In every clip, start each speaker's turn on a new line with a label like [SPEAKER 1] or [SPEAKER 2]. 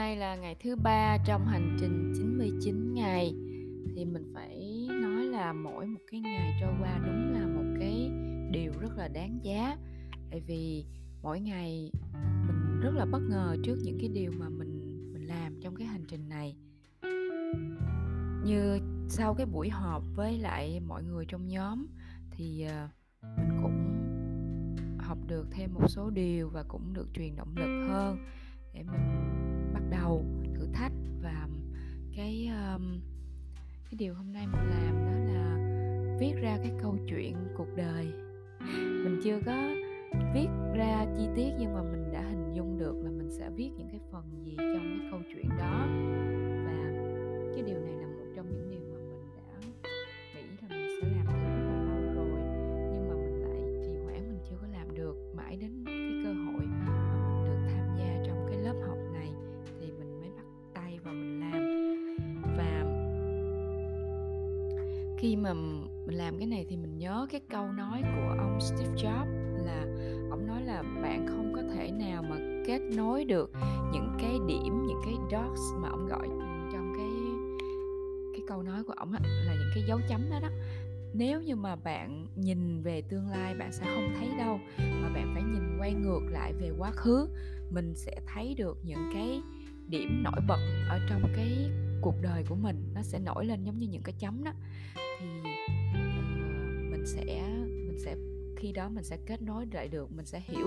[SPEAKER 1] nay là ngày thứ ba trong hành trình 99 ngày. Thì mình phải nói là mỗi một cái ngày trôi qua đúng là một cái điều rất là đáng giá. Tại vì mỗi ngày mình rất là bất ngờ trước những cái điều mà mình mình làm trong cái hành trình này. Như sau cái buổi họp với lại mọi người trong nhóm thì ờ, mình cũng học được thêm một số điều và cũng được truyền động lực hơn để mình đầu thử thách và cái um, cái điều hôm nay mình làm đó là viết ra cái câu chuyện cuộc đời. Mình chưa có viết ra chi tiết nhưng mà mình đã hình dung được là mình sẽ viết những cái phần gì trong cái câu chuyện đó. Và cái điều này là khi mà mình làm cái này thì mình nhớ cái câu nói của ông Steve Jobs là, ông nói là bạn không có thể nào mà kết nối được những cái điểm, những cái dots mà ông gọi trong cái cái câu nói của ông là những cái dấu chấm đó đó. Nếu như mà bạn nhìn về tương lai, bạn sẽ không thấy đâu, mà bạn phải nhìn quay ngược lại về quá khứ, mình sẽ thấy được những cái điểm nổi bật ở trong cái cuộc đời của mình, nó sẽ nổi lên giống như những cái chấm đó mình sẽ mình sẽ khi đó mình sẽ kết nối lại được mình sẽ hiểu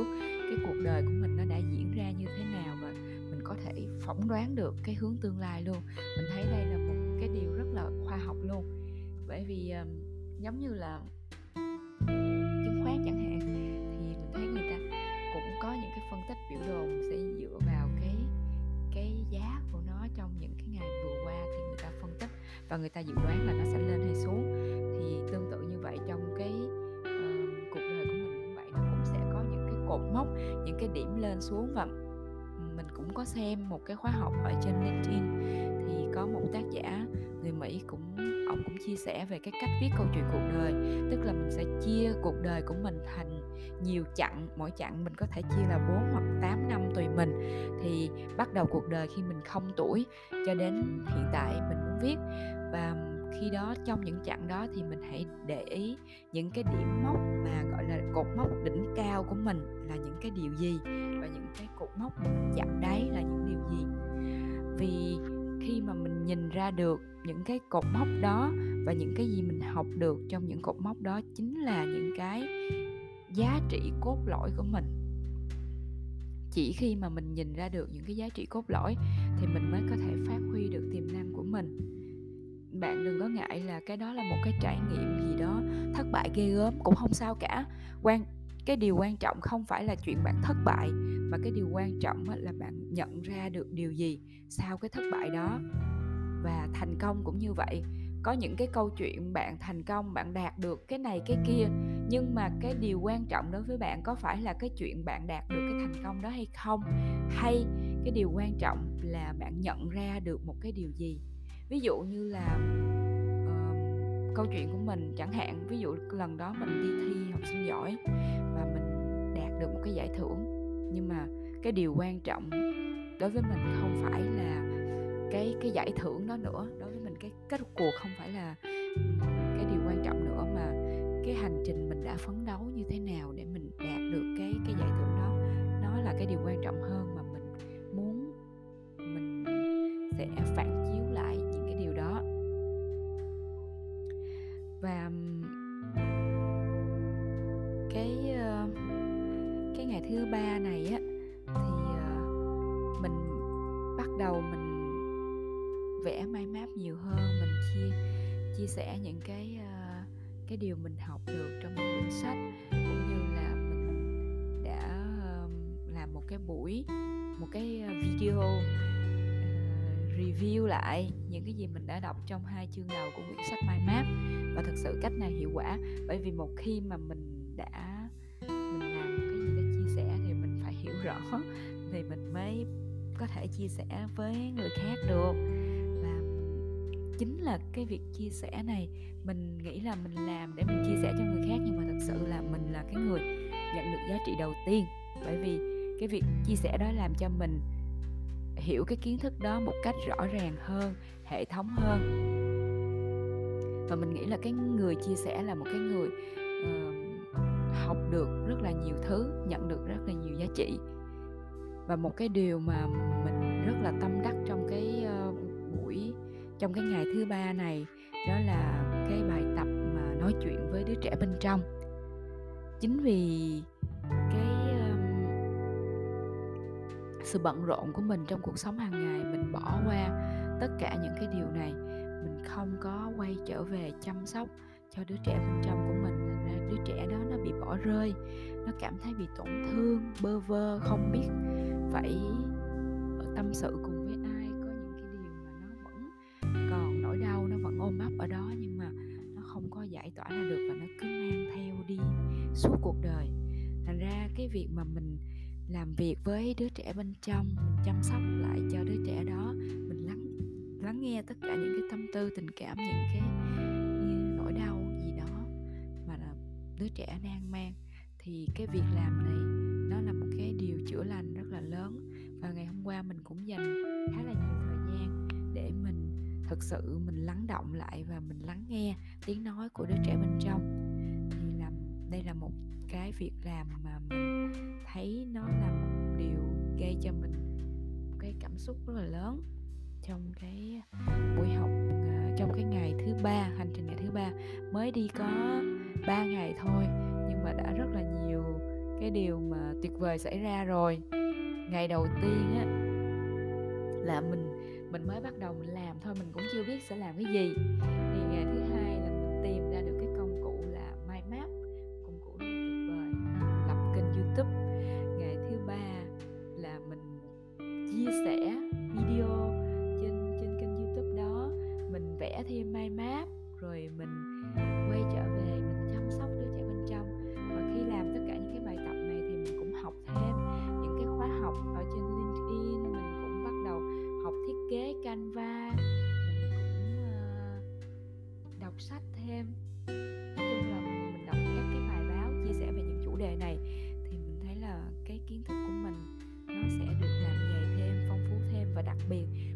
[SPEAKER 1] cái cuộc đời của mình nó đã diễn ra như thế nào và mình có thể phỏng đoán được cái hướng tương lai luôn. Mình thấy đây là một cái điều rất là khoa học luôn. Bởi vì um, giống như là chứng khoán chẳng hạn thì mình thấy người ta cũng có những cái phân tích biểu đồ sẽ dựa vào cái cái giá của nó trong những cái ngày vừa qua thì người ta phân tích và người ta dự đoán là nó sẽ lên hay xuống. Cái điểm lên xuống và mình cũng có xem một cái khóa học ở trên LinkedIn. Thì có một tác giả người Mỹ cũng, ông cũng chia sẻ về cái cách viết câu chuyện cuộc đời. Tức là mình sẽ chia cuộc đời của mình thành nhiều chặng, mỗi chặng mình có thể chia là 4 hoặc 8 năm tùy mình. Thì bắt đầu cuộc đời khi mình không tuổi, cho đến hiện tại mình muốn viết. Và khi đó trong những chặng đó thì mình hãy để ý những cái điểm mốc mà, gọi là, cột mốc đỉnh cao của mình là những cái điều gì và những cái cột mốc chạm đáy là những điều gì. Vì khi mà mình nhìn ra được những cái cột mốc đó và những cái gì mình học được trong những cột mốc đó chính là những cái giá trị cốt lõi của mình. Chỉ khi mà mình nhìn ra được những cái giá trị cốt lõi thì mình mới có thể phát huy được tiềm năng của mình bạn đừng có ngại là cái đó là một cái trải nghiệm gì đó thất bại ghê gớm, cũng không sao cả. Quan, cái điều quan trọng không phải là chuyện bạn thất bại, mà cái điều quan trọng là bạn nhận ra được điều gì sau cái thất bại đó. Và thành công cũng như vậy. Có những cái câu chuyện bạn thành công, bạn đạt được cái này, cái kia, nhưng mà cái điều quan trọng đối với bạn có phải là cái chuyện bạn đạt được cái thành công đó hay không? Hay cái điều quan trọng là bạn nhận ra được một cái điều gì? Ví dụ như là uh, câu chuyện của mình chẳng hạn ví dụ lần đó mình đi thi học sinh giỏi và mình đạt được một cái giải thưởng nhưng mà cái điều quan trọng đối với mình không phải là cái cái giải thưởng đó nữa đối với mình cái kết cuộc không phải là cái điều quan trọng nữa mà cái hành trình mình đã phấn đấu như thế nào để mình đạt được cái cái giải thưởng đó nó là cái điều quan trọng hơn mà mình muốn mình sẽ phản chiếu và cái ờ, cái ngày thứ ba này á, thì ờ, mình bắt đầu mình vẽ mind map nhiều hơn, mình chia chia sẻ những cái ờ, cái điều mình học được trong những quyển sách, cũng như là mình đã làm một cái buổi, một cái video review lại những cái gì mình đã đọc trong hai chương đầu của quyển sách mind map. Và thực sự cách này hiệu quả, bởi vì một khi mà mình đã, mình làm cái gì đó chia sẻ thì mình phải hiểu rõ thì mình mới có thể chia sẻ với người khác được. Và chính là cái việc chia sẻ này, mình nghĩ là mình làm để mình chia sẻ cho người khác, nhưng mà thật sự là mình là cái người nhận được giá trị đầu tiên. Bởi vì cái việc chia sẻ đó làm cho mình hiểu cái kiến thức đó một cách rõ ràng hơn hệ thống hơn. Và mình nghĩ là cái người chia sẻ là một cái người uh, học được rất là nhiều thứ nhận được rất là nhiều giá trị. Và một cái điều mà mình rất là tâm đắc trong cái uh, buổi trong cái ngày thứ ba này đó là cái bài tập mà nói chuyện với đứa trẻ bên trong. Chính vì cái sự bận rộn của mình trong cuộc sống hàng ngày, mình bỏ qua tất cả những cái điều này. Mình không có quay trở về chăm sóc cho đứa trẻ bên trong của mình, thành ra đứa trẻ đó nó bị bỏ rơi. Nó cảm thấy bị tổn thương, bơ vơ, không biết phải tâm sự cùng với ai. Có những cái điều mà nó vẫn còn nỗi đau, nó vẫn ôm ấp ở đó, nhưng mà nó không có giải tỏa ra được và nó cứ mang theo đi suốt cuộc đời. Thành ra cái việc mà mình làm việc với đứa trẻ bên trong, mình chăm sóc lại cho đứa trẻ đó, mình lắng lắng nghe tất cả những cái tâm tư, tình cảm, những cái, như nỗi đau gì đó mà đứa trẻ đang mang. Thì cái việc làm này, nó là một cái điều chữa lành rất là lớn. Và ngày hôm qua mình cũng dành khá là nhiều thời gian để mình thực sự mình lắng động lại và mình lắng nghe tiếng nói của đứa trẻ bên trong đây là một cái việc làm mà mình thấy nó là một điều gây cho mình một cái cảm xúc rất là lớn trong cái buổi học à, trong cái ngày thứ ba, hành trình ngày thứ ba. Mới đi có 3 ngày thôi, nhưng mà đã rất là nhiều cái điều mà tuyệt vời xảy ra rồi. Ngày đầu tiên á, là mình mình mới bắt đầu mình làm thôi, mình cũng chưa biết sẽ làm cái gì. Thì ngày thứ hai chia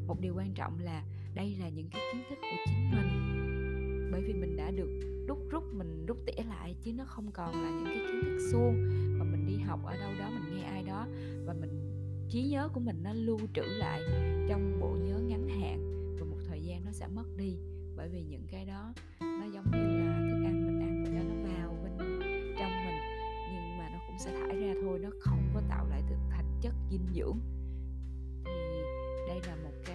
[SPEAKER 1] một điều quan trọng là đây là những cái kiến thức của chính mình. Bởi vì mình đã được đúc rút, mình rút tỉa lại chứ nó không còn là những cái kiến thức suông mà mình đi học ở đâu đó, mình nghe ai đó và mình, trí nhớ của mình nó lưu trữ lại trong bộ nhớ ngắn hạn và một thời gian nó sẽ mất đi. Bởi vì những cái đó nó giống như là thức ăn, mình ăn cho nó vào bên trong mình, nhưng mà nó cũng sẽ thải ra thôi, nó không có tạo lại được thành chất dinh dưỡng. Thì đây là một cái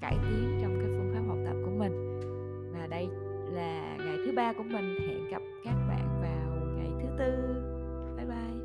[SPEAKER 1] cải tiến trong cái phương pháp học tập của mình. Và đây là ngày thứ ba của mình. Hẹn gặp các bạn vào ngày thứ tư. Bye bye.